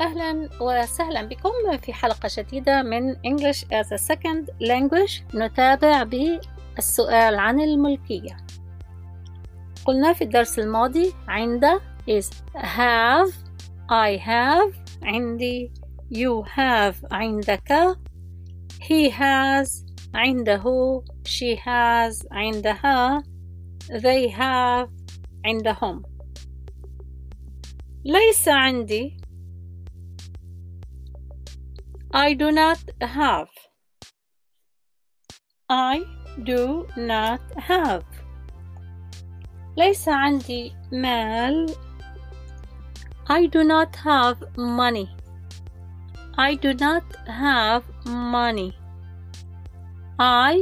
أهلا وسهلا بكم في حلقة جديدة من English as a Second Language. نتابع بالسؤال عن الملكية. قلنا في الدرس الماضي عند is have I have عندي you have عندك he has عنده she has عندها they have عندهم. ليس عندي I do not have I do not have ليس عندي مال I do not have money I do not have money I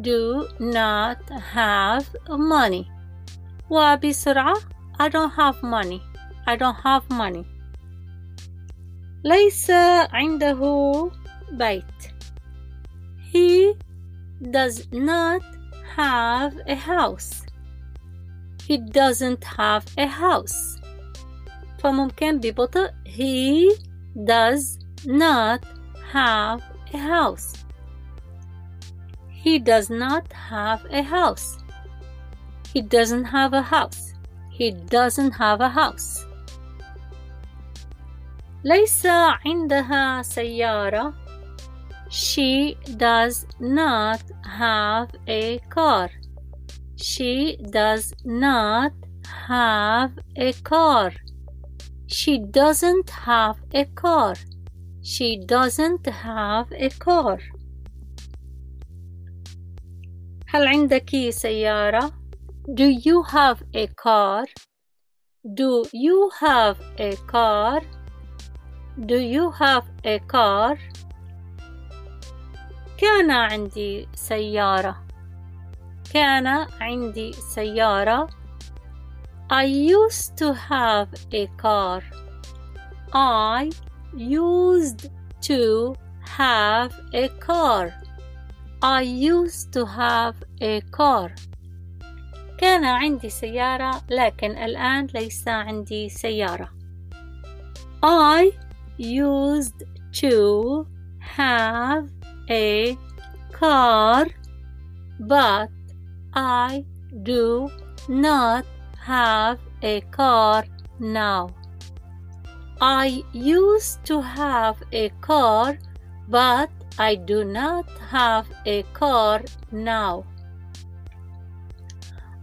do not have money وبسرعة I don't have money I don't have money ليس عنده بيت He does not have a house He doesn't have a house فممكن ببطء He does not have a house He does not have a house He doesn't have a house He doesn't have a house ليس عندها سيارة She does not have a car She does not have a car She doesn't have a car She doesn't have a car هل عندك سيارة؟ Do you have a car? Do you have a car? Do you have a car? كان عندي سيارة. كان عندي سيارة. I used to have a car. I used to have a car. I used to have a car. كان عندي سيارة لكن الآن ليس عندي سيارة. I used to have a car, but I do not have a car now. I used to have a car, but I do not have a car now.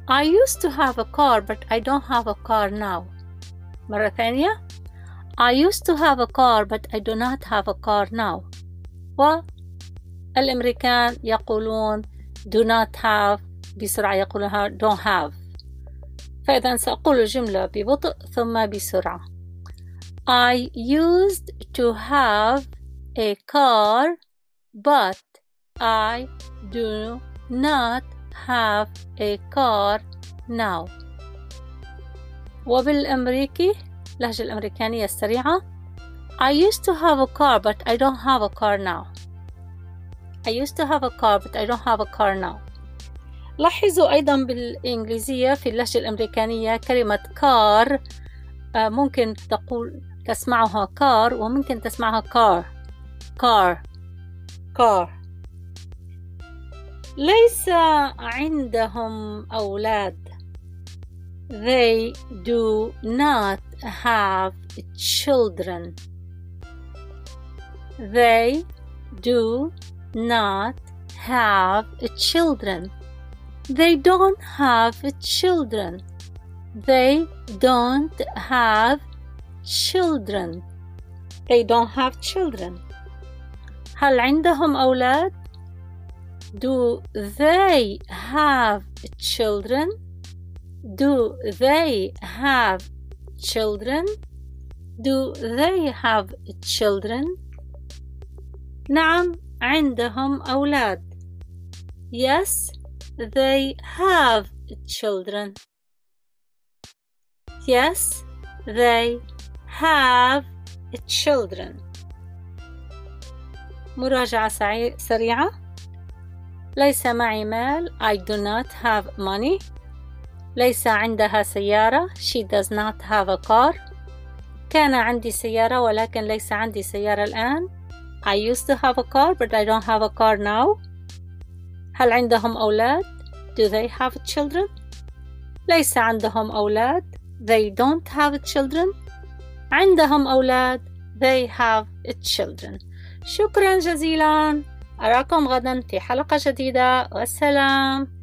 I used to have a car, but I don't have a car now. مرة ثانية I used to have a car but I do not have a car now والأمريكان يقولون do not have بسرعة يقولونها don't have فإذا سأقول الجملة ببطء ثم بسرعة I used to have a car but I do not have a car now وبالأمريكي اللهجة الأمريكانية السريعة. I used to have a car but I don't have a car now. I used to have a car but I don't have a car now. لاحظوا أيضا بالإنجليزية في اللهجة الأمريكانية كلمة car. ممكن تقول تسمعها كار وممكن تسمعها كار كار كار ليس عندهم أولاد. They do not have children. They do not have children. They don't have children. They don't have children. They don't have children. هل عندهم أولاد؟ Do they have children? Do they have children? Do they have children? نعم عندهم أولاد. Yes, they have children. Yes, they have children. مراجعة سريعة. ليس معي مال. I do not have money. ليس عندها سيارة. She does not have a car. كان عندي سيارة ولكن ليس عندي سيارة الآن. I used to have a car but I don't have a car now. هل عندهم أولاد؟ Do they have children? ليس عندهم أولاد. They don't have children. عندهم أولاد. They have children. شكرا جزيلا. أراكم غدا في حلقة جديدة. والسلام.